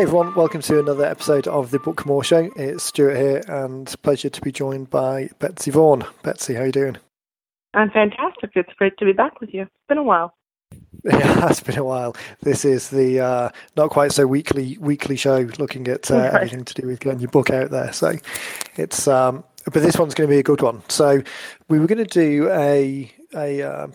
Hey everyone, welcome to another episode of the Book More Show. It's Stuart here, and pleasure to be joined by Betsy Vaughan. Betsy, how are you doing? I'm fantastic. It's great to be back with you. It's been a while. Yeah, It has been a while. This is the uh, not quite so weekly weekly show, looking at uh, right. everything to do with getting your book out there. So it's um, but this one's going to be a good one. So we were going to do a a uh,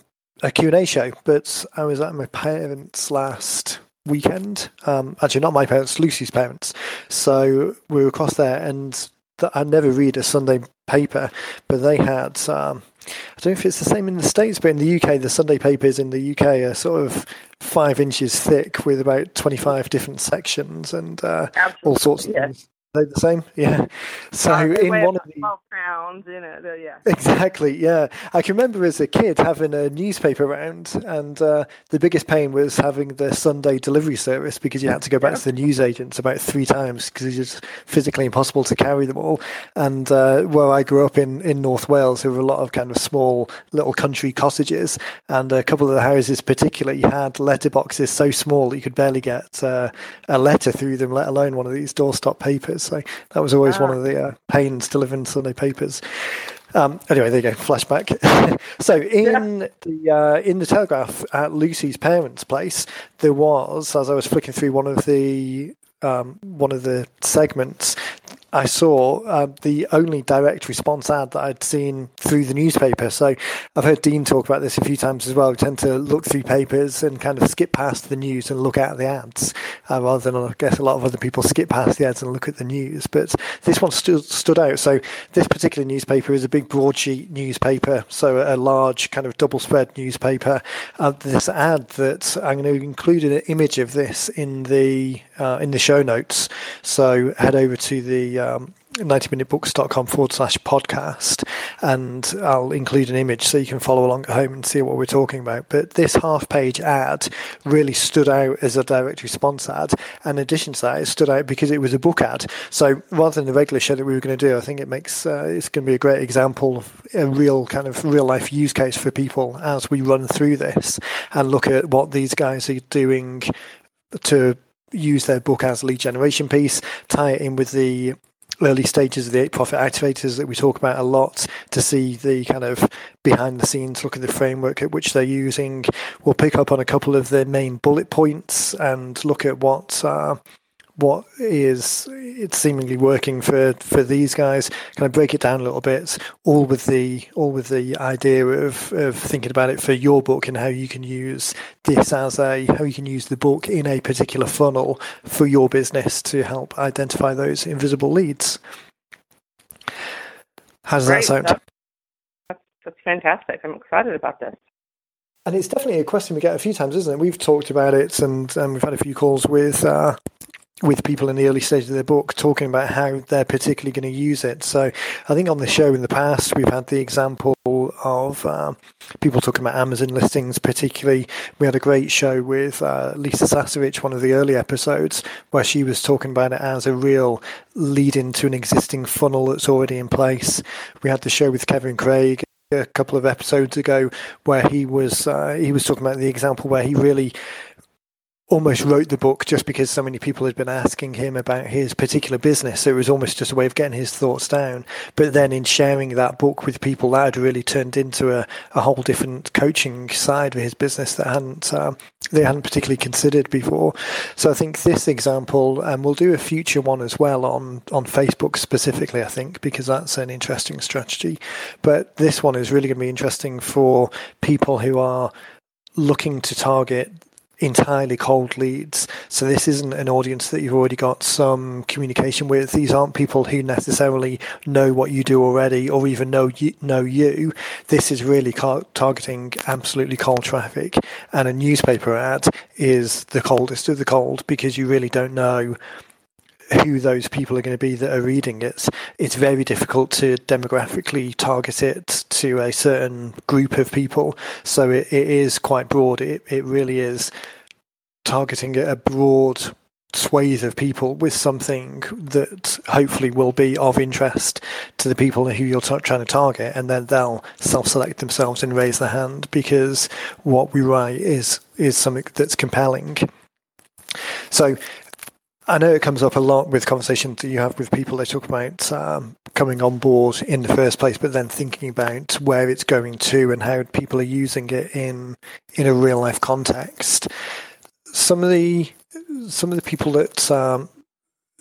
a Q and A show, but I was at my parents last weekend. Um, actually, not my parents, Lucy's parents. So we were across there, and th- I never read a Sunday paper, but they had. Um, I don't know if it's the same in the States, but in the UK, the Sunday papers in the UK are sort of five inches thick with about 25 different sections and uh, all sorts of yes. things they the same? Yeah. So uh, in one of the twelve pounds, you know, yeah. Exactly. Yeah, I can remember as a kid having a newspaper round, and uh, the biggest pain was having the Sunday delivery service because you had to go back yeah. to the newsagents about three times because it's just physically impossible to carry them all. And uh, where I grew up in in North Wales, there were a lot of kind of small little country cottages, and a couple of the houses particularly had letterboxes so small that you could barely get uh, a letter through them, let alone one of these doorstop papers. So that was always one of the uh, pains to live in Sunday papers. Um, anyway, there you go. Flashback. so in yeah. the uh, in the Telegraph at Lucy's parents' place, there was, as I was flicking through one of the um, one of the segments, I saw uh, the only direct response ad that I'd seen through the newspaper. So I've heard Dean talk about this a few times as well. We tend to look through papers and kind of skip past the news and look at the ads, uh, rather than I guess a lot of other people skip past the ads and look at the news. But this one stood stood out. So this particular newspaper is a big broadsheet newspaper, so a large kind of double spread newspaper. Uh, this ad that I'm going to include an image of this in the uh, in the show notes. So head over to the um, 90minutebooks.com forward slash podcast and I'll include an image so you can follow along at home and see what we're talking about. But this half page ad really stood out as a direct response ad. And in addition to that, it stood out because it was a book ad. So rather than the regular show that we were going to do, I think it makes uh, it's going to be a great example, a real kind of real life use case for people as we run through this and look at what these guys are doing to use their book as lead generation piece, tie it in with the early stages of the eight profit activators that we talk about a lot to see the kind of behind the scenes look at the framework at which they're using. We'll pick up on a couple of the main bullet points and look at what uh, what is it's seemingly working for for these guys. Kind of break it down a little bit? All with the all with the idea of of thinking about it for your book and how you can use this as a how you can use the book in a particular funnel for your business to help identify those invisible leads. How does Great. that sound? That's, that's fantastic. I'm excited about this. And it's definitely a question we get a few times, isn't it? We've talked about it, and um, we've had a few calls with uh, with people in the early stage of their book talking about how they're particularly going to use it. So I think on the show in the past, we've had the example of uh, people talking about Amazon listings, particularly. We had a great show with uh, Lisa Sasevich, one of the early episodes, where she was talking about it as a real lead into an existing funnel that's already in place. We had the show with Kevin Craig a couple of episodes ago where he was uh, he was talking about the example where he really almost wrote the book just because so many people had been asking him about his particular business. So it was almost just a way of getting his thoughts down. But then in sharing that book with people, that had really turned into a, a whole different coaching side of his business that hadn't um, they hadn't particularly considered before. So I think this example, and we'll do a future one as well on on Facebook specifically. I think because that's an interesting strategy. But this one is really going to be interesting for people who are looking to target entirely cold leads. So this isn't an audience that you've already got some communication with. These aren't people who necessarily know what you do already or even know you. Know you. This is really car- targeting absolutely cold traffic, and a newspaper ad is the coldest of the cold because you really don't know who those people are going to be that are reading it. It's very difficult to demographically target it to a certain group of people. So it, it is quite broad. It, it really is targeting a broad swathe of people with something that hopefully will be of interest to the people who you're t- trying to target, and then they'll self-select themselves and raise their hand because what we write is is something that's compelling. So I know it comes up a lot with conversations that you have with people. They talk about um, coming on board in the first place, but then thinking about where it's going to and how people are using it in in a real life context. Some of the some of the people that um,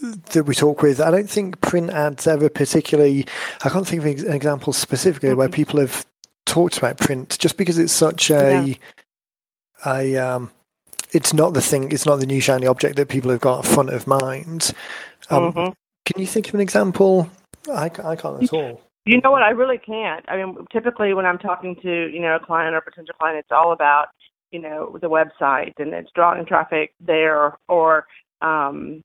that we talk with, I don't think print ads ever particularly. I can't think of an example specifically mm-hmm. where people have talked about print, just because it's such a yeah. a um, it's not the thing. It's not the new shiny object that people have got front of mind. Um, mm-hmm. Can you think of an example? I, I can't at all. You know what? I really can't. I mean, typically when I'm talking to you know a client or potential client, it's all about you know the website and it's drawing traffic there, or um,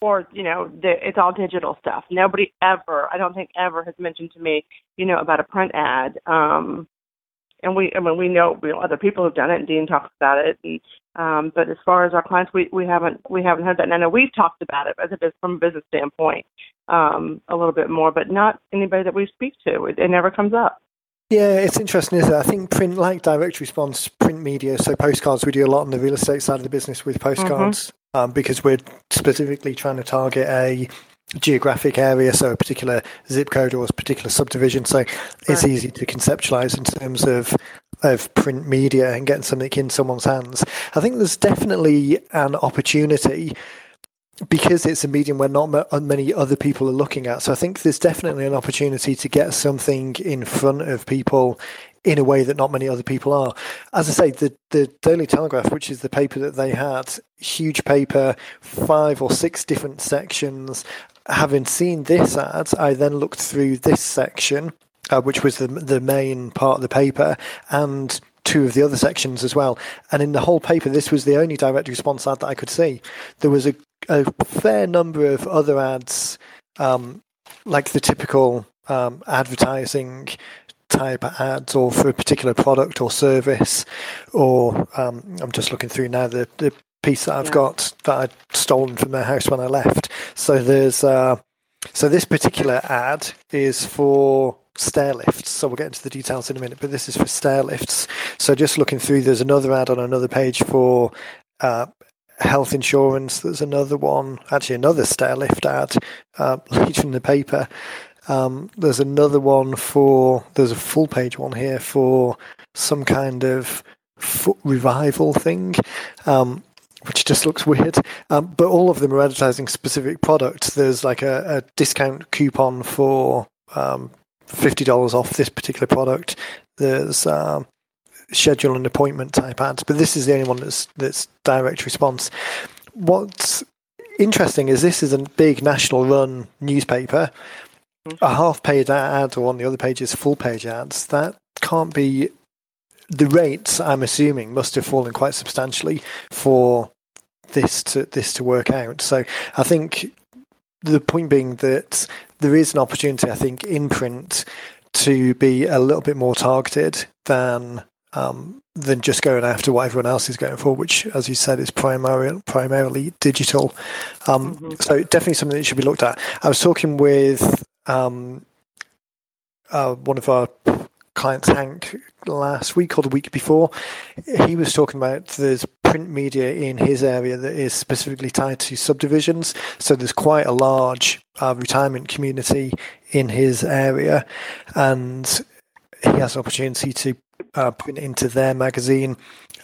or you know the, it's all digital stuff. Nobody ever, I don't think ever, has mentioned to me, you know, about a print ad. Um, and we, I mean, we know, we know other people who've done it, and Dean talks about it. And, um, but as far as our clients, we, we haven't we haven't had that. And I know we've talked about it as a from a business standpoint um, a little bit more, but not anybody that we speak to. It, it never comes up. Yeah, it's interesting, isn't it? I think print, like direct response, print media, so postcards, we do a lot on the real estate side of the business with postcards mm-hmm. um, because we're specifically trying to target a geographic area, so a particular zip code or a particular subdivision. So it's right. easy to conceptualize in terms of of print media and getting something in someone's hands. I think there's definitely an opportunity because it's a medium where not many other people are looking at. So I think there's definitely an opportunity to get something in front of people in a way that not many other people are. As I say, the, the Daily Telegraph, which is the paper that they had, huge paper, five or six different sections, having seen this ad, I then looked through this section, uh, which was the the main part of the paper, and two of the other sections as well. And in the whole paper, this was the only direct response ad that I could see. There was a, a fair number of other ads, um, like the typical um, advertising type ads or for a particular product or service or um, I'm just looking through now the, the piece that I've yeah. got that I'd stolen from their house when I left. So there's uh, so this particular ad is for stair lifts. So we'll get into the details in a minute, but this is for stair lifts. So just looking through, there's another ad on another page for uh, health insurance. There's another one, actually another stair lift ad, uh, in the paper. Um, there's another one for, there's a full page one here for some kind of foot revival thing. Um, which just looks weird. Um, but all of them are advertising specific products. There's like a, a discount coupon for um, fifty dollars off this particular product. There's um, schedule an appointment type ads, but this is the only one that's that's direct response. What's interesting is this is a big national run newspaper. A half page ad or on the other page is full page ads. That can't be the rates, I'm assuming, must have fallen quite substantially for this to this to work out. So I think the point being that there is an opportunity, I think, in print to be a little bit more targeted than um, than just going after what everyone else is going for, which, as you said, is primarily primarily digital. Um, mm-hmm. So definitely something that should be looked at. I was talking with um, uh, one of our clients, Hank, last week or the week before. He was talking about there's print media in his area that is specifically tied to subdivisions. So there's quite a large uh, retirement community in his area, and he has an opportunity to uh, print into their magazine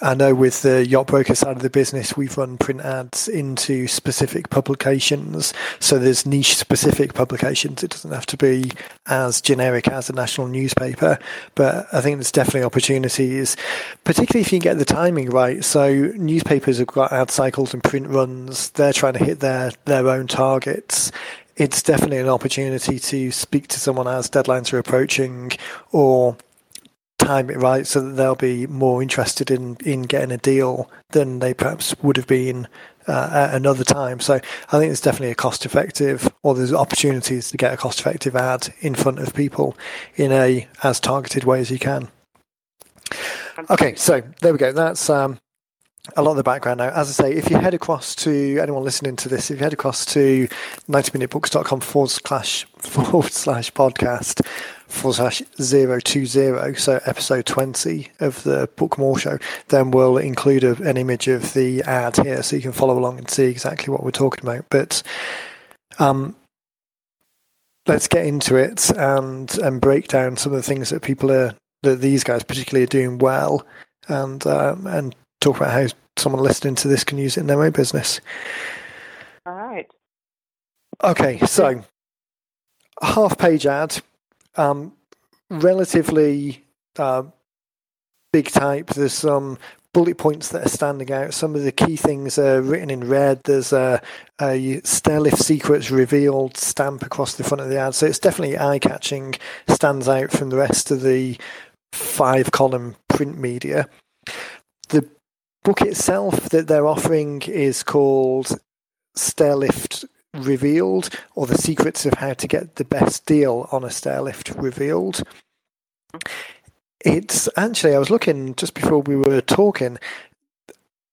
I know with the yacht broker side of the business, we've run print ads into specific publications. So there's niche specific publications. It doesn't have to be as generic as a national newspaper, but I think there's definitely opportunities, particularly if you get the timing right. So newspapers have got ad cycles and print runs. They're trying to hit their, their own targets it's definitely an opportunity to speak to someone as deadlines are approaching or time it right so that they'll be more interested in, in getting a deal than they perhaps would have been uh, at another time. So I think it's definitely a cost effective, or there's opportunities to get a cost effective ad in front of people in a as targeted way as you can. Okay, so there we go. That's um, a lot of the background now. As I say, if you head across to anyone listening to this, if you head across to 90minutebooks.com forward slash forward slash podcast, forward slash 020, so episode 20 of the Book More show, then we'll include a, an image of the ad here so you can follow along and see exactly what we're talking about. But um, let's get into it and and break down some of the things that people are that these guys particularly are doing well, and um, and talk about how someone listening to this can use it in their own business. All right. Okay, so half page ad, um, relatively uh, big type. There's some bullet points that are standing out. Some of the key things are written in red. There's a, a Stairlift Secrets revealed stamp across the front of the ad. So it's definitely eye catching, stands out from the rest of the five column print media. The book itself that they're offering is called Stairlift Revealed or The Secrets of How to Get the Best Deal on a Stairlift Revealed. It's actually, I was looking just before we were talking.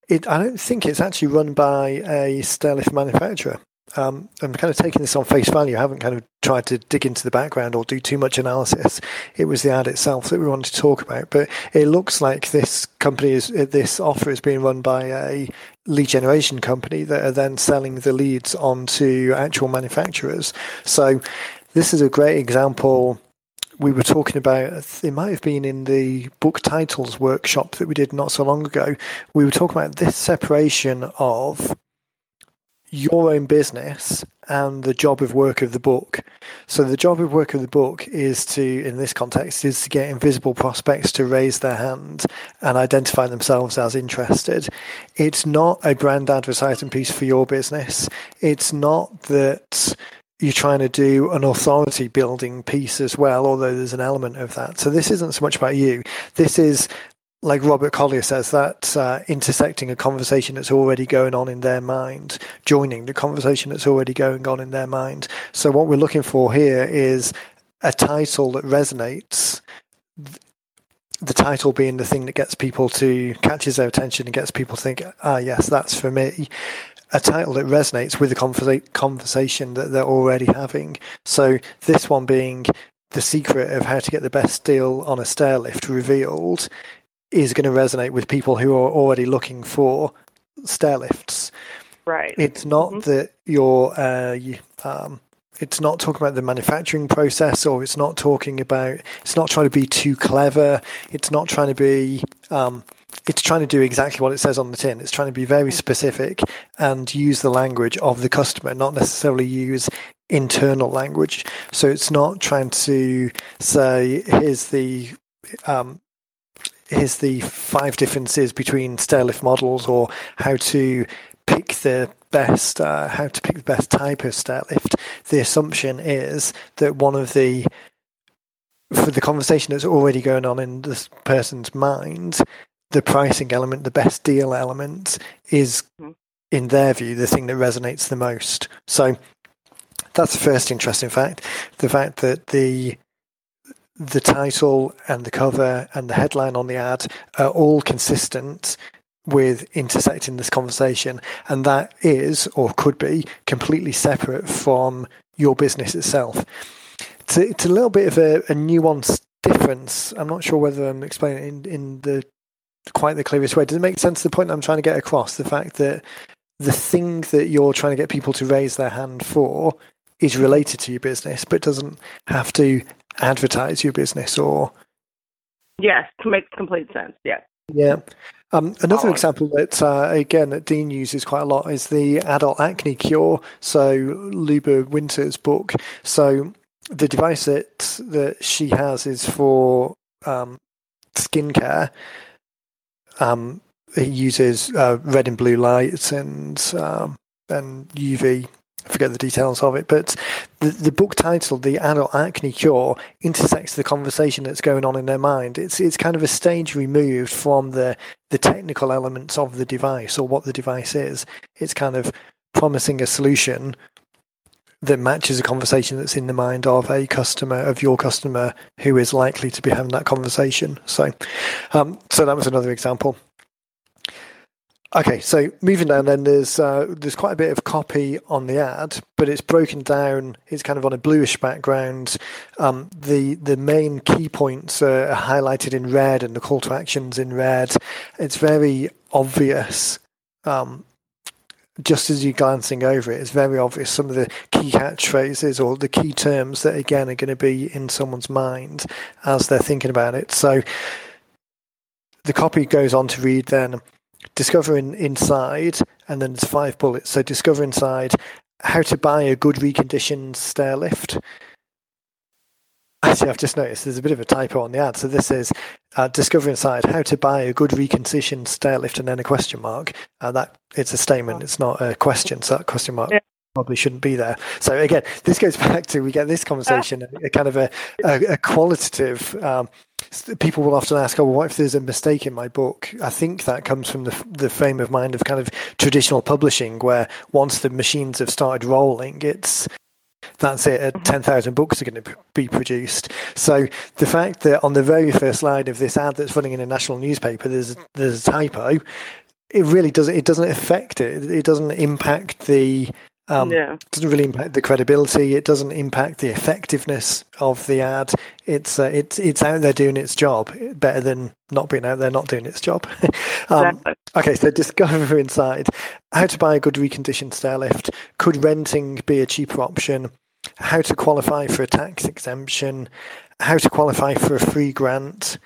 It, I don't think it's actually run by a stairlift manufacturer. Um, I'm kind of taking this on face value. I haven't kind of tried to dig into the background or do too much analysis. It was the ad itself that we wanted to talk about, but it looks like this company is this offer is being run by a lead generation company that are then selling the leads onto actual manufacturers. So this is a great example we were talking about, it might have been in the book titles workshop that we did not so long ago. We were talking about this separation of your own business and the job of work of the book. So the job of work of the book is to, in this context, is to get invisible prospects to raise their hand and identify themselves as interested. It's not a brand advertising piece for your business. It's not that you're trying to do an authority building piece as well, although there's an element of that. So this isn't so much about you. This is like Robert Collier says, that uh, intersecting a conversation that's already going on in their mind, joining the conversation that's already going on in their mind. So what we're looking for here is a title that resonates. The title being the thing that gets people to catches their attention and gets people to think, ah, yes, that's for me a title that resonates with the conversa- conversation that they're already having. So this one being the secret of how to get the best deal on a stairlift revealed is going to resonate with people who are already looking for stairlifts. Right. It's not mm-hmm. that you're uh, you, um, it's not talking about the manufacturing process or it's not talking about it's not trying to be too clever it's not trying to be um, it's trying to do exactly what it says on the tin. It's trying to be very specific and use the language of the customer, not necessarily use internal language. So it's not trying to say, here's the um, here's the five differences between stairlift models or how to pick the best uh, how to pick the best type of stairlift. The assumption is that one of the for the conversation that's already going on in this person's mind, the pricing element, the best deal element, is mm-hmm. in their view the thing that resonates the most. So that's the first interesting fact. The fact that the the title and the cover and the headline on the ad are all consistent with intersecting this conversation, and that is or could be completely separate from your business itself. It's a, it's a little bit of a, a nuanced difference. I'm not sure whether I'm explaining in, in the quite the clearest way. Does it make sense? The point I'm trying to get across the fact that the thing that you're trying to get people to raise their hand for is related to your business, but doesn't have to advertise your business or. Yes, makes complete sense. Yeah. Yeah. Um, another example that, uh, again, that Dean uses quite a lot is the adult acne cure. So, Luba Winter's book. So, the device that, that she has is for um, skincare um, it uses uh, red and blue lights and um, and UV. I forget the details of it, but the, the book title, "The Adult Acne Cure," intersects the conversation that's going on in their mind. It's it's kind of a stage removed from the the technical elements of the device or what the device is. It's kind of promising a solution that matches a conversation that's in the mind of a customer of your customer who is likely to be having that conversation. So, um, so that was another example. Okay, so moving down, then there's uh, there's quite a bit of copy on the ad, but it's broken down. It's kind of on a bluish background. Um, the the main key points are highlighted in red, and the call to actions in red. It's very obvious. Um, just as you're glancing over it, it's very obvious some of the key catchphrases or the key terms that again are going to be in someone's mind as they're thinking about it. So the copy goes on to read then discovering inside, and then there's five bullets. So discover inside, how to buy a good reconditioned stair lift. Actually, I've just noticed there's a bit of a typo on the ad. So this is uh, discover inside how to buy a good reconditioned stair lift, and then a question mark. Uh, that it's a statement. It's not a question. So that question mark. Yeah probably shouldn't be there. So again, this goes back to we get this conversation, a, a kind of a, a, a qualitative um, people will often ask, "Oh, what if there's a mistake in my book?" I think that comes from the the frame of mind of kind of traditional publishing, where once the machines have started rolling, it's that's it. Mm-hmm. Ten thousand books are going to be produced. So the fact that on the very first line of this ad that's running in a national newspaper, there's there's a typo. It really doesn't. It doesn't affect it. It doesn't impact the um, yeah. It doesn't really impact the credibility. It doesn't impact the effectiveness of the ad. It's uh, it's it's out there doing its job better than not being out there not doing its job. um, exactly. Okay, so discover inside how to buy a good reconditioned stair lift. Could renting be a cheaper option? How to qualify for a tax exemption? How to qualify for a free grant?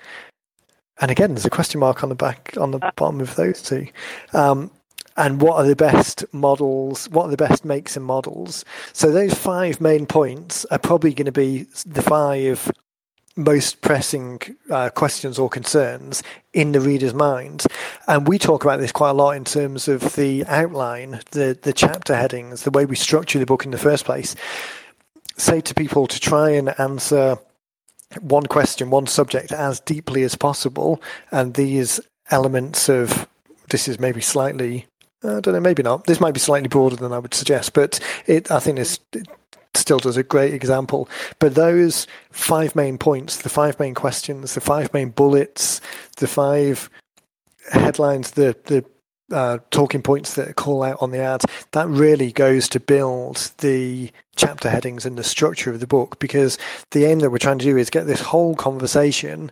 And again, there's a question mark on the back on the uh. bottom of those two. Um, and what are the best models, what are the best makes and models. So those five main points are probably going to be the five most pressing uh, questions or concerns in the reader's mind. And we talk about this quite a lot in terms of the outline, the, the chapter headings, the way we structure the book in the first place. Say to people to try and answer one question, one subject as deeply as possible, and these elements of this is maybe slightly I don't know, maybe not. This might be slightly broader than I would suggest, but it, I think this still does a great example. But those five main points, the five main questions, the five main bullets, the five headlines, the the uh, talking points that call out on the ads, that really goes to build the chapter headings and the structure of the book because the aim that we're trying to do is get this whole conversation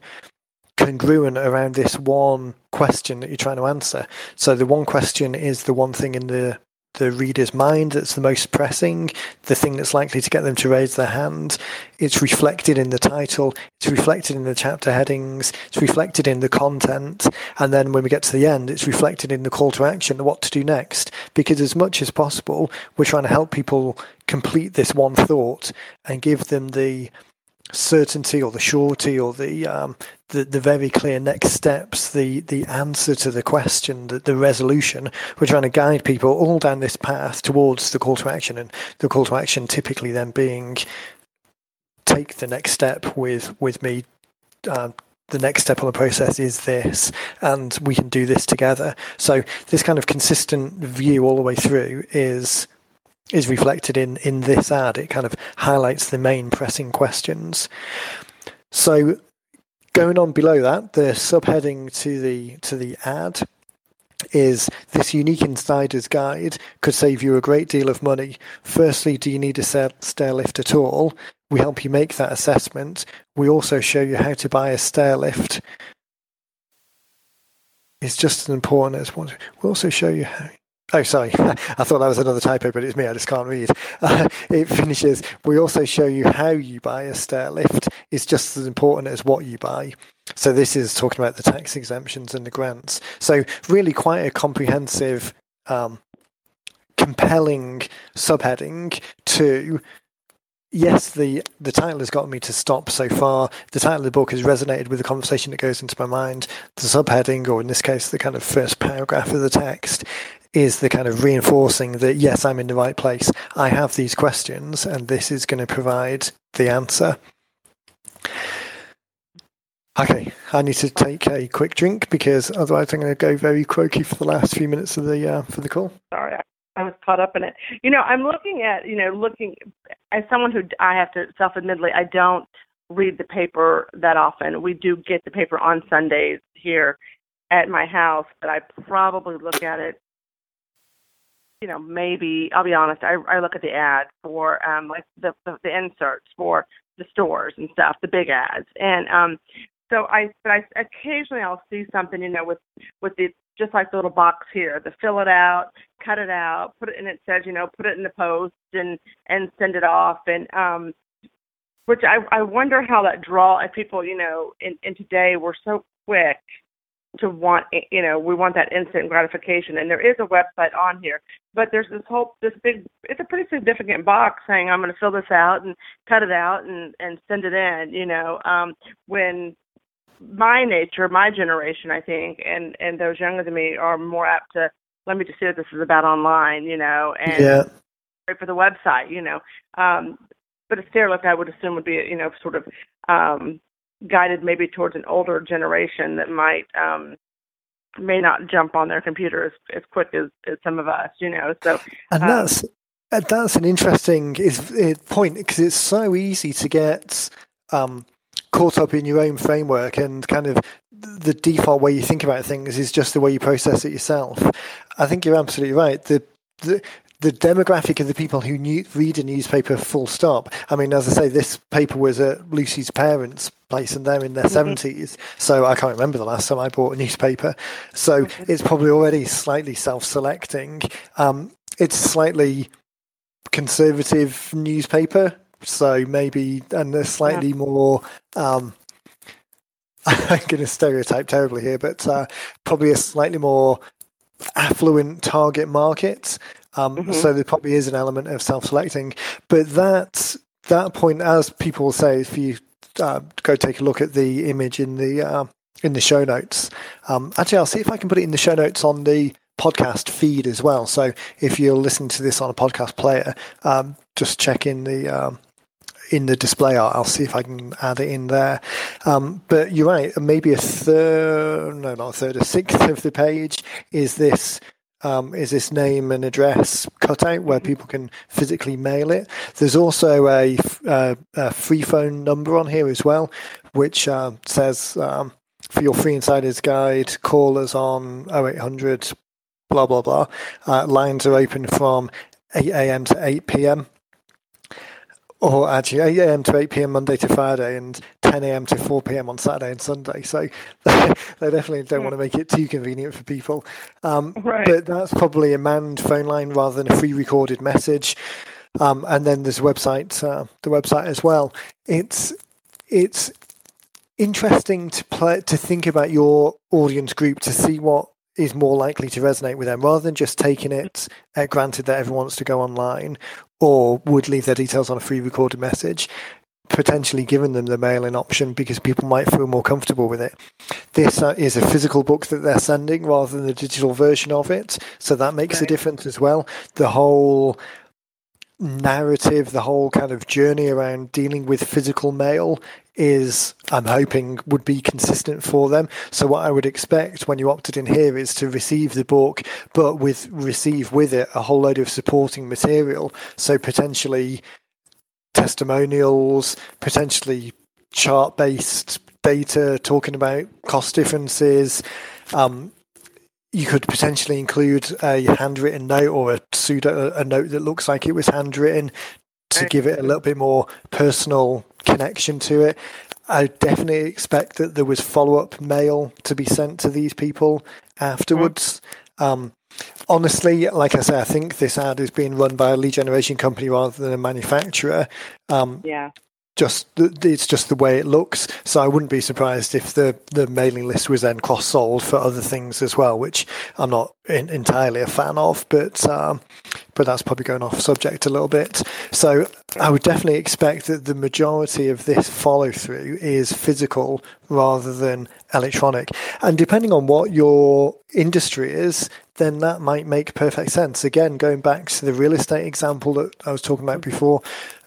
congruent around this one question that you're trying to answer. So the one question is the one thing in the the reader's mind that's the most pressing, the thing that's likely to get them to raise their hand. It's reflected in the title, it's reflected in the chapter headings, it's reflected in the content, and then when we get to the end, it's reflected in the call to action, what to do next. Because as much as possible, we're trying to help people complete this one thought and give them the certainty or the surety or the um, the, the very clear next steps, the the answer to the question, the, the resolution. We're trying to guide people all down this path towards the call to action, and the call to action typically then being take the next step with with me. Uh, the next step on the process is this, and we can do this together. So this kind of consistent view all the way through is is reflected in in this ad. It kind of highlights the main pressing questions. So going on below that, the subheading to the to the ad is this unique insider's guide could save you a great deal of money. Firstly, do you need a stair lift at all? We help you make that assessment. We also show you how to buy a stair lift. It's just as important as one. We also show you how Oh, sorry. I thought that was another typo, but it's me. I just can't read. Uh, it finishes. We also show you how you buy a stair lift. It's just as important as what you buy. So this is talking about the tax exemptions and the grants. So really, quite a comprehensive, um, compelling subheading to. Yes, the the title has got me to stop so far. The title of the book has resonated with the conversation that goes into my mind. The subheading, or in this case, the kind of first paragraph of the text, is the kind of reinforcing that yes, I'm in the right place. I have these questions, and this is going to provide the answer. Okay, I need to take a quick drink because otherwise I'm going to go very croaky for the last few minutes of the uh, for the call. Sorry, I was caught up in it. You know, I'm looking at you know looking as someone who I have to self-admittedly I don't read the paper that often. We do get the paper on Sundays here, at my house, but I probably look at it. You know, maybe I'll be honest. I I look at the ads for um like the the, the inserts for the stores and stuff, the big ads, and um so I but I occasionally I'll see something you know with with the just like the little box here, the fill it out, cut it out, put it and it says you know put it in the post and and send it off and um which I I wonder how that draw if people you know in in today we're so quick to want you know we want that instant gratification and there is a website on here but there's this whole this big it's a pretty significant box saying i'm going to fill this out and cut it out and and send it in you know um when my nature my generation i think and and those younger than me are more apt to let me just see what this is about online you know and yeah. for the website you know um but a stair lift, I would assume would be you know sort of um, guided maybe towards an older generation that might um, may not jump on their computer as, as quick as, as some of us, you know. So and um, that's that's an interesting is point because it's so easy to get um, caught up in your own framework and kind of the default way you think about things is just the way you process it yourself. I think you're absolutely right. The the the demographic of the people who new, read a newspaper full stop. I mean, as I say, this paper was at Lucy's parents' place and they're in their mm-hmm. 70s. So I can't remember the last time I bought a newspaper. So mm-hmm. it's probably already slightly self selecting. Um, it's slightly conservative newspaper. So maybe, and a slightly yeah. more, um, I'm going to stereotype terribly here, but uh, probably a slightly more affluent target market. Um, mm-hmm. So there probably is an element of self-selecting, but that that point, as people say, if you uh, go take a look at the image in the uh, in the show notes, um, actually, I'll see if I can put it in the show notes on the podcast feed as well. So if you're listening to this on a podcast player, um, just check in the um, in the display art. I'll see if I can add it in there. Um, but you're right. Maybe a third, no, not a third, a sixth of the page is this um, is this name and address cutout where mm-hmm. people can physically mail it. There's also a, a, a free phone number on here as well, which uh, says um, for your free insiders guide, call us on 0800 blah blah blah. Uh, lines are open from 8 a.m. to 8 p.m or actually 8 a.m. to 8 p.m. Monday to Friday and 10 a.m. to 4 p.m. on Saturday and Sunday. So they, definitely don't want to make it too convenient for people. Um, right. But that's probably a manned phone line rather than a free recorded message. Um, and then there's a website, uh, the website as well. It's it's interesting to play to think about your audience group to see what is more likely to resonate with them rather than just taking it uh, granted that everyone wants to go online or would leave their details on a free recorded message potentially giving them the mail-in option because people might feel more comfortable with it. This uh, is a physical book that they're sending rather than the digital version of it, so that makes right. a difference as well. The whole narrative, the whole kind of journey around dealing with physical mail is, I'm hoping, would be consistent for them. So what I would expect when you opted in here is to receive the book, but with receive with it a whole load of supporting material. So potentially testimonials, potentially chart based data talking about cost differences. Um, you could potentially include a handwritten note or a pseudo a note that looks like it was handwritten to give it a little bit more personal connection to it. I definitely expect that there was follow up mail to be sent to these people afterwards. Mm. Um, honestly, like I say, I think this ad is being run by a lead generation company rather than a manufacturer. Um, yeah just it's just the way it looks. So I wouldn't be surprised if the the mailing list was then cross sold for other things as well, which I'm not in, entirely a fan of. But um, but that's probably going off subject a little bit. So I would definitely expect that the majority of this follow through is physical rather than electronic. And depending on what your industry is, then that might make perfect sense. Again, going back to the real estate example that I was talking about before,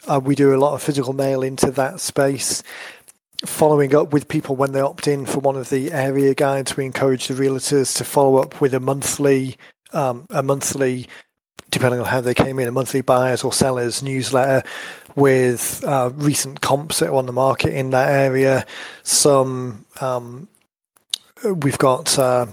uh, we do a lot of physical mail into that space. Following up with people when they opt in for one of the area guides, we encourage the realtors to follow up with a monthly, um, a monthly, depending on how they came in, a monthly buyers or sellers newsletter with uh, recent comps that are on the market in that area, some um, we've got uh,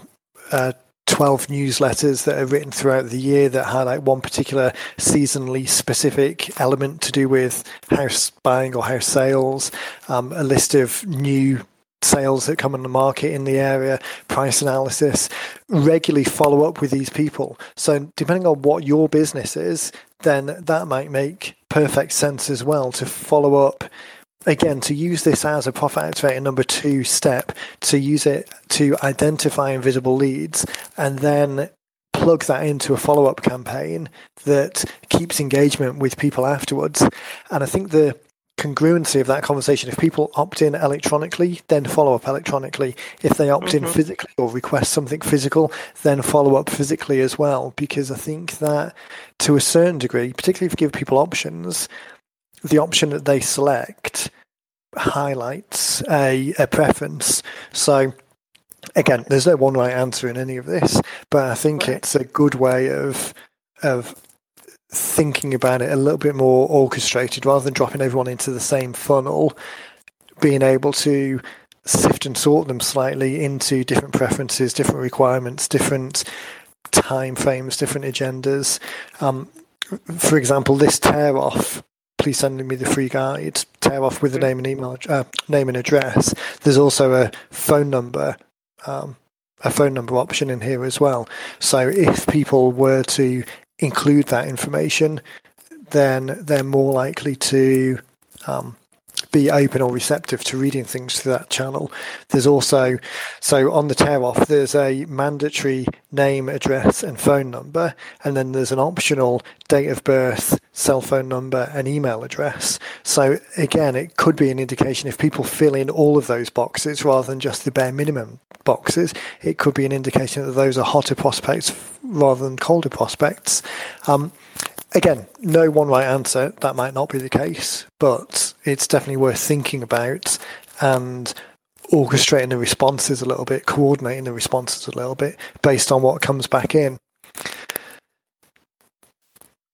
uh, 12 newsletters that are written throughout the year that highlight one particular seasonally specific element to do with house buying or house sales, um, a list of new sales that come on the market in the area, price analysis, regularly follow up with these people. So, depending on what your business is, then that might make perfect sense as well to follow up again, to use this as a profit activator number two step, to use it to identify invisible leads and then plug that into a follow up campaign that keeps engagement with people afterwards. And I think the congruency of that conversation, if people opt in electronically, then follow up electronically. If they opt mm-hmm. in physically or request something physical, then follow up physically as well. Because I think that to a certain degree, particularly if you give people options, the option that they select highlights a, a preference. So again, there's no one right answer in any of this, but I think right. it's a good way of of thinking about it a little bit more orchestrated rather than dropping everyone into the same funnel, being able to sift and sort them slightly into different preferences, different requirements, different time frames, different agendas. Um, for example, this tear off please send me the free guide. Tear off with the name and email, uh, name and address. There's also a phone number, um, a phone number option in here as well. So if people were to include that information, then they're more likely to um, be open or receptive to reading things through that channel. There's also, so on the tear off, there's a mandatory name, address, and phone number, and then there's an optional date of birth, cell phone number, and email address. So again, it could be an indication if people fill in all of those boxes rather than just the bare minimum boxes, it could be an indication that those are hotter prospects rather than colder prospects. Um, again, no one right answer. That might not be the case, but it's definitely worth thinking about and orchestrating the responses a little bit, coordinating the responses a little bit based on what comes back in.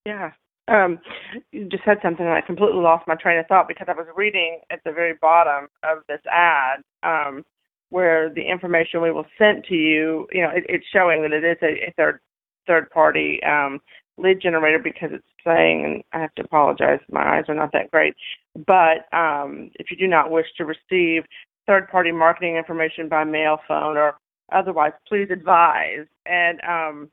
Yeah. Um, you just said something and I completely lost my train of thought because I was reading at the very bottom of this ad um, where the information we will send to you, you know, it, it's showing that it is a, a third third party um, lead generator because it's saying, and I have to apologize, my eyes are not that great. But um, if you do not wish to receive third party marketing information by mail, phone, or otherwise, please advise. And um,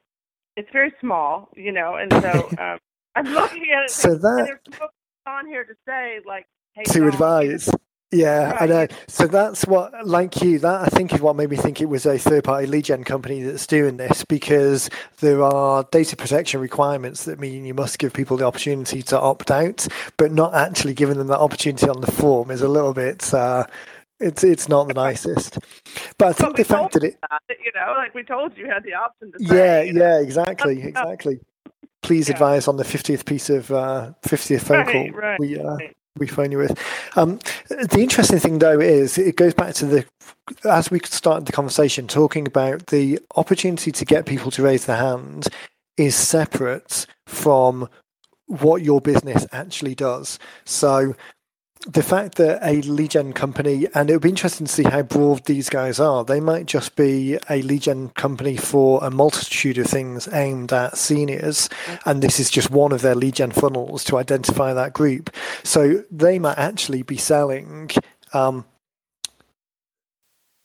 it's very small, you know, and so um, I'm looking at it. So that. There's on here to say, like, hey, to advise. Yeah, right. I know. So that's what, like you, that I think is what made me think it was a third party lead gen company that's doing this because there are data protection requirements that mean you must give people the opportunity to opt out, but not actually giving them that opportunity on the form is a little bit. Uh, it's it's not the nicest, but I think the fact that it, that, you know, like we told you, had the option to. Say, yeah, yeah, exactly, exactly. Please yeah. advise on the fiftieth piece of uh, fiftieth phone right, call. Right, we uh, right we phone you with. Um, the interesting thing, though, is it goes back to the as we started the conversation talking about the opportunity to get people to raise their hand is separate from what your business actually does. So the fact that a lead gen company, and it would be interesting to see how broad these guys are. They might just be a lead gen company for a multitude of things aimed at seniors, and this is just one of their lead gen funnels to identify that group. So they might actually be selling. Um,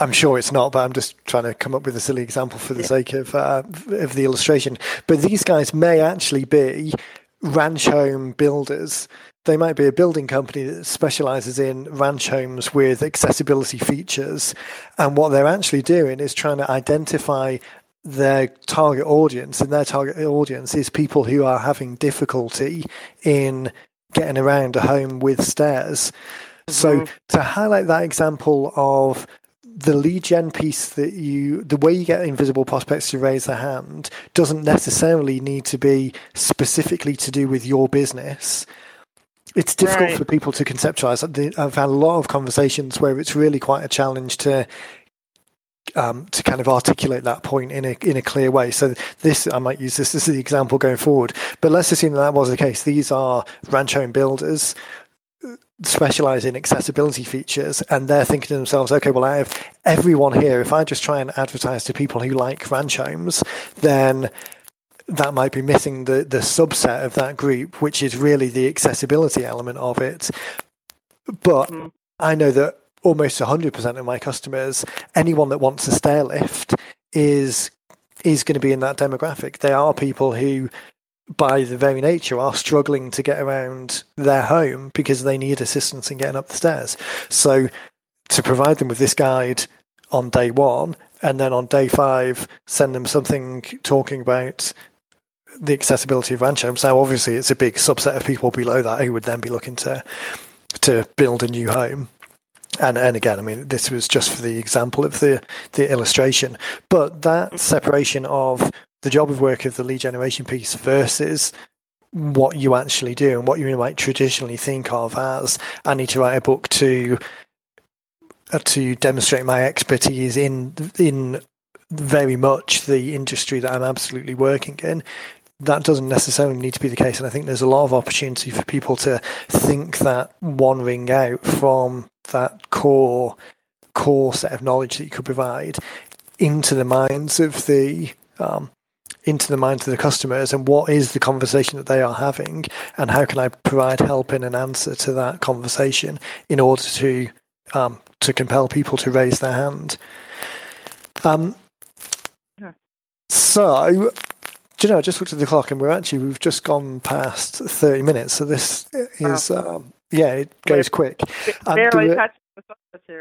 I'm sure it's not, but I'm just trying to come up with a silly example for the yeah. sake of uh, of the illustration. But these guys may actually be ranch home builders they might be a building company that specializes in ranch homes with accessibility features. And what they're actually doing is trying to identify their target audience. And their target audience is people who are having difficulty in getting around a home with stairs. Mm-hmm. So to highlight that example of the lead gen piece that you the way you get invisible prospects to raise their hand doesn't necessarily need to be specifically to do with your business it's difficult right. for people to conceptualize. I've had a lot of conversations where it's really quite a challenge to um, to kind of articulate that point in a in a clear way. So this, I might use this as the example going forward. But let's assume that that was the case. These are ranch home builders. Specialize in accessibility features and they're thinking to themselves, okay, well, I have everyone here. If I just try and advertise to people who like ranch homes, then that might be missing the, the subset of that group, which is really the accessibility element of it. But mm-hmm. I know that almost 100% of my customers, anyone that wants a stair lift is is going to be in that demographic. They are people who by the very nature are struggling to get around their home because they need assistance in getting up the stairs. So to provide them with this guide on day one and then on day five send them something talking about the accessibility of ranch homes. Now obviously it's a big subset of people below that who would then be looking to to build a new home. And and again, I mean, this was just for the example of the the illustration. But that separation of the job of work of the lead generation piece versus what you actually do and what you might traditionally think of as I need to write a book to uh, to demonstrate my expertise in in very much the industry that I'm absolutely working in. That doesn't necessarily need to be the case, and I think there's a lot of opportunity for people to think that one ring out from that core core set of knowledge that you could provide into the minds of the um, into the minds of the customers and what is the conversation that they are having and how can I provide help in an answer to that conversation in order to um, to compel people to raise their hand. Um, So, do you know, I just looked at the clock and we're actually we've just gone past thirty minutes. So this is wow. um, yeah, it goes quick. Barely touched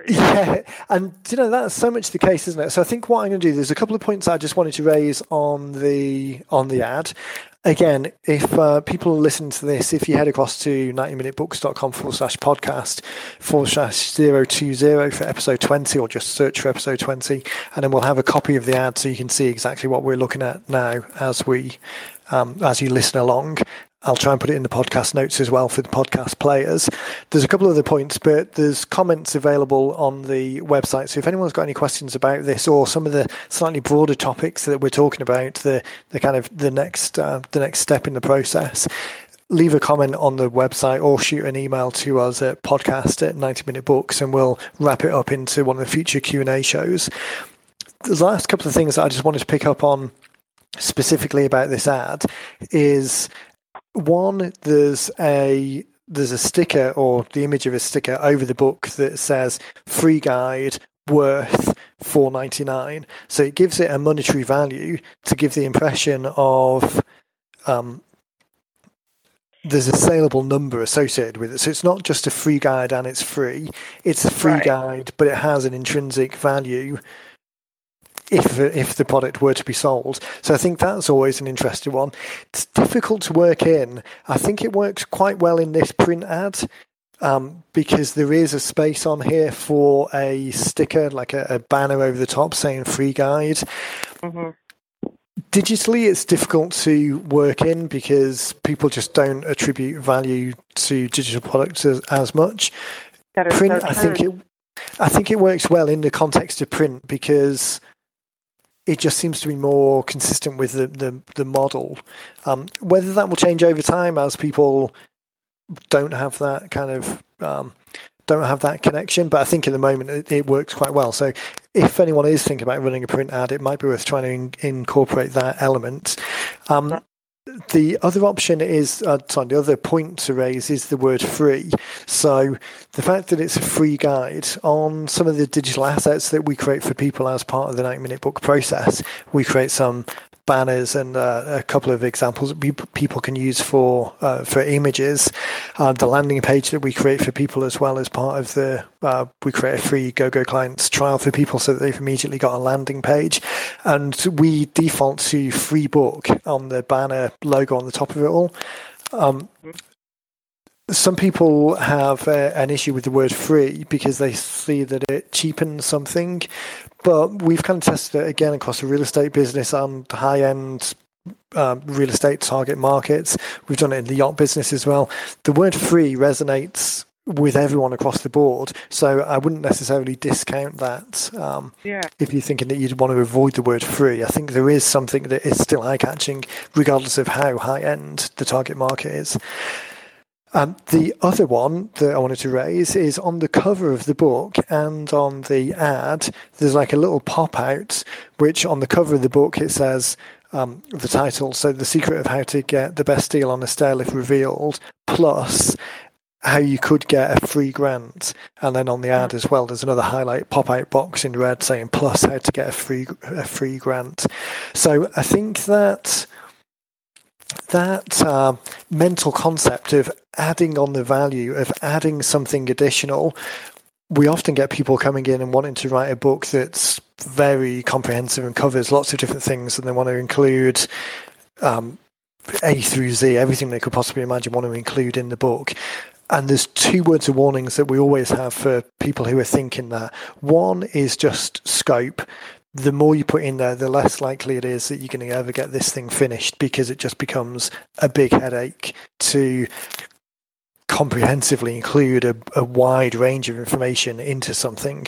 yeah, and you know that's so much the case, isn't it? So I think what I'm going to do, there's a couple of points I just wanted to raise on the on the ad. Again, if uh, people listen to this, if you head across to 90minutebooks.com forward slash podcast forward slash 020 for episode 20, or just search for episode 20, and then we'll have a copy of the ad so you can see exactly what we're looking at now as we um, as you listen along. I'll try and put it in the podcast notes as well for the podcast players. There's a couple of other points, but there's comments available on the website. So if anyone's got any questions about this or some of the slightly broader topics that we're talking about, the the kind of the next uh, the next step in the process, leave a comment on the website or shoot an email to us at podcast at 90 minute books and we'll wrap it up into one of the future q&a shows the last couple of things that i just wanted to pick up on specifically about this ad is one, there's a there's a sticker or the image of a sticker over the book that says free guide worth 4.99 so it gives it a monetary value to give the impression of um, there's a saleable number associated with it. So it's not just a free guide and it's free. It's a free right. guide but it has an intrinsic value if if the product were to be sold. So I think that's always an interesting one. It's difficult to work in. I think it works quite well in this print ad. Um, because there is a space on here for a sticker, like a, a banner over the top saying free guide. Mm-hmm. Digitally, it's difficult to work in because people just don't attribute value to digital products as, as much. Print, so I think it, I think it works well in the context of print because it just seems to be more consistent with the the, the model. Um, whether that will change over time as people don't have that kind of um, don't have that connection, but I think at the moment it, it, works quite well. So if anyone is thinking about running a print ad, it might be worth trying to in, incorporate that element. Um, the other option is, uh, sorry, the other point to raise is the word free. So the fact that it's a free guide on some of the digital assets that we create for people as part of the 90 minute book process, we create some banners and uh, a couple of examples that people can use for uh, for images. Uh, the landing page that we create for people as well as part of the uh, we create a free GoGo Clients trial for people so that they've immediately got a landing page, and we default to free book on the banner logo on the top of it all. Um, some people have uh, an issue with the word free because they see that it cheapens something, but we've kind of tested it again across the real estate business and high end um, real estate target markets. We've done it in the yacht business as well. The word free resonates with everyone across the board. So I wouldn't necessarily discount that. Um, yeah. If you're thinking that you'd want to avoid the word free, I think there is something that is still eye catching, regardless of how high end the target market is. Um, the other one that I wanted to raise is on the cover of the book and on the ad, there's like a little pop out, which on the cover of the book it says um, the title, so the secret of how to get the best deal on a stairlift revealed, plus how you could get a free grant. And then on the ad as well, there's another highlight pop out box in red saying plus how to get a free a free grant. So I think that that uh, mental concept of adding on the value of adding something additional we often get people coming in and wanting to write a book that's very comprehensive and covers lots of different things and they want to include um, a through z everything they could possibly imagine want to include in the book. And there's two words of warnings that we always have for people who are thinking that. One is just scope the more you put in there, the less likely it is that you're going to ever get this thing finished because it just becomes a big headache to comprehensively include a, a wide range of information into something.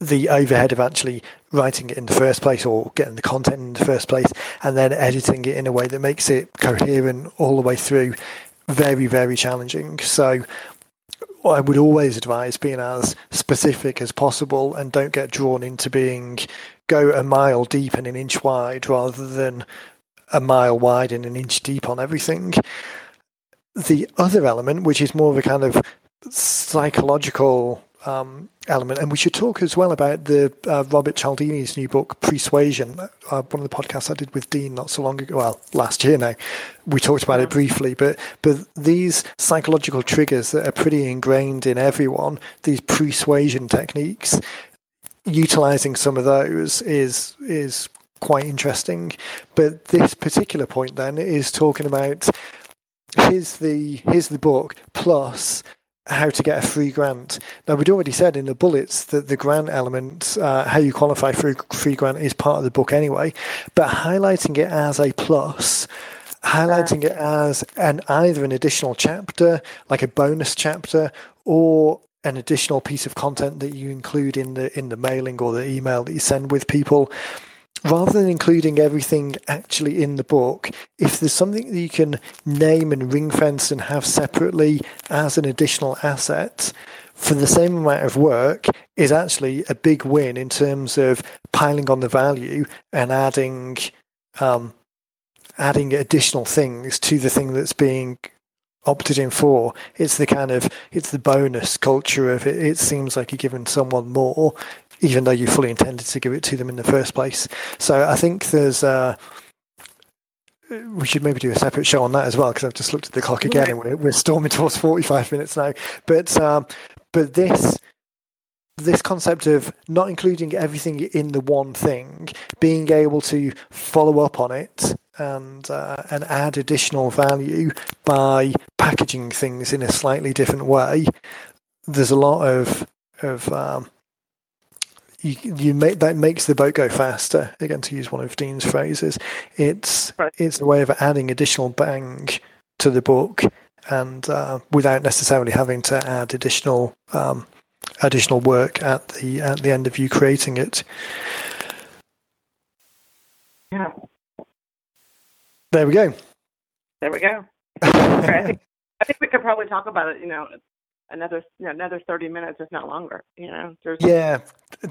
The overhead of actually writing it in the first place or getting the content in the first place and then editing it in a way that makes it coherent all the way through very, very challenging. So I would always advise being as specific as possible and don't get drawn into being go a mile deep and an inch wide rather than a mile wide and an inch deep on everything. The other element, which is more of a kind of psychological um, element, and we should talk as well about the uh, Robert Cialdini's new book, Pre-Suasion. Uh, one of the podcasts I did with Dean not so long ago, well, last year now, we talked about it briefly. But but these psychological triggers that are pretty ingrained in everyone, these persuasion techniques, utilizing some of those is is quite interesting. But this particular point then is talking about here's the here's the book plus how to get a free grant. Now we'd already said in the bullets that the grant element, uh, how you qualify for a free grant, is part of the book anyway. But highlighting it as a plus highlighting it as an either an additional chapter, like a bonus chapter, or an additional piece of content that you include in the in the mailing or the email that you send with people. Rather than including everything actually in the book if there's something that you can name and ring fence and have separately as an additional asset for the same amount of work is actually a big win in terms of piling on the value and adding um, adding additional things to the thing that's being opted in for. It's the kind of it's the bonus culture of it. It seems like you're giving someone more, even though you fully intended to give it to them in the first place. So I think there's. Uh, we should maybe do a separate show on that as well because I've just looked at the clock again and we're, we're storming towards 45 minutes now. But um, but this this concept of not including everything in the one thing, being able to follow up on it and uh, and add additional value by packaging things in a slightly different way. There's a lot of of um, you, you make that makes the boat go faster. Again, to use one of Dean's phrases, it's right. it's a way of adding additional bang to the book, and uh, without necessarily having to add additional um, additional work at the at the end of you creating it. Yeah. There we go. There we go. I think we could probably talk about it. You know, another you know, another thirty minutes, if not longer. You know. There's yeah,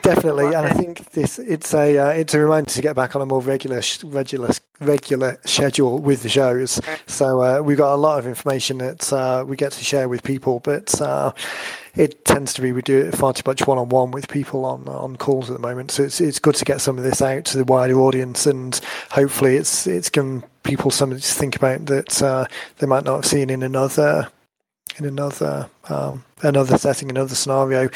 definitely, and I think this it's a uh, it's a reminder to get back on a more regular regular regular schedule with the shows. So uh, we've got a lot of information that uh, we get to share with people, but uh, it tends to be we do it far too much one on one with people on on calls at the moment. So it's it's good to get some of this out to the wider audience, and hopefully it's it's given people something to think about that uh, they might not have seen in another in another um, another setting, another scenario,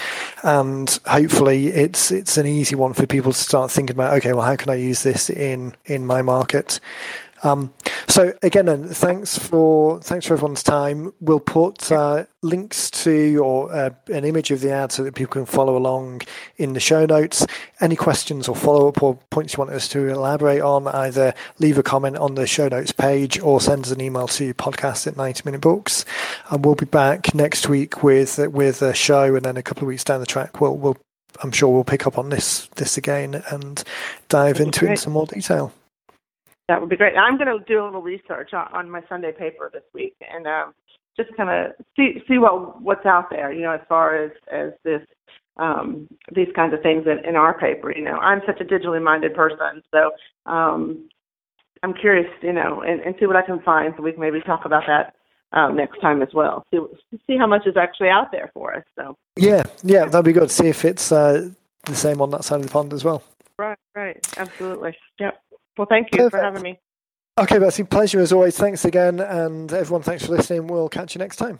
and hopefully it's it's an easy one for people to start thinking about. Okay, well, how can I use this in in my market? Um, so again, thanks for thanks for everyone's time. We'll put uh, links to or uh, an image of the ad so that people can follow along in the show notes. Any questions or follow up or points you want us to elaborate on, either leave a comment on the show notes page or send us an email to podcast at 90 Minute Books. And we'll be back next week with with a show, and then a couple of weeks down the track, we'll we'll I'm sure we'll pick up on this this again and dive into it in some more detail. That would be great. I'm going to do a little research on, on my Sunday paper this week and um, just kind of see see what what's out there, you know, as far as as this um, these kinds of things in, in our paper. You know, I'm such a digitally minded person, so um, I'm curious, you know, and, and see what I can find so we can maybe talk about that um, next time as well. See see how much is actually out there for us. So yeah, yeah, that'd be good. See if it's uh, the same on that side of the pond as well. Right, right, absolutely. Yep. Well, thank you Perfect. for having me. Okay, Betsy, pleasure as always. Thanks again, and everyone, thanks for listening. We'll catch you next time.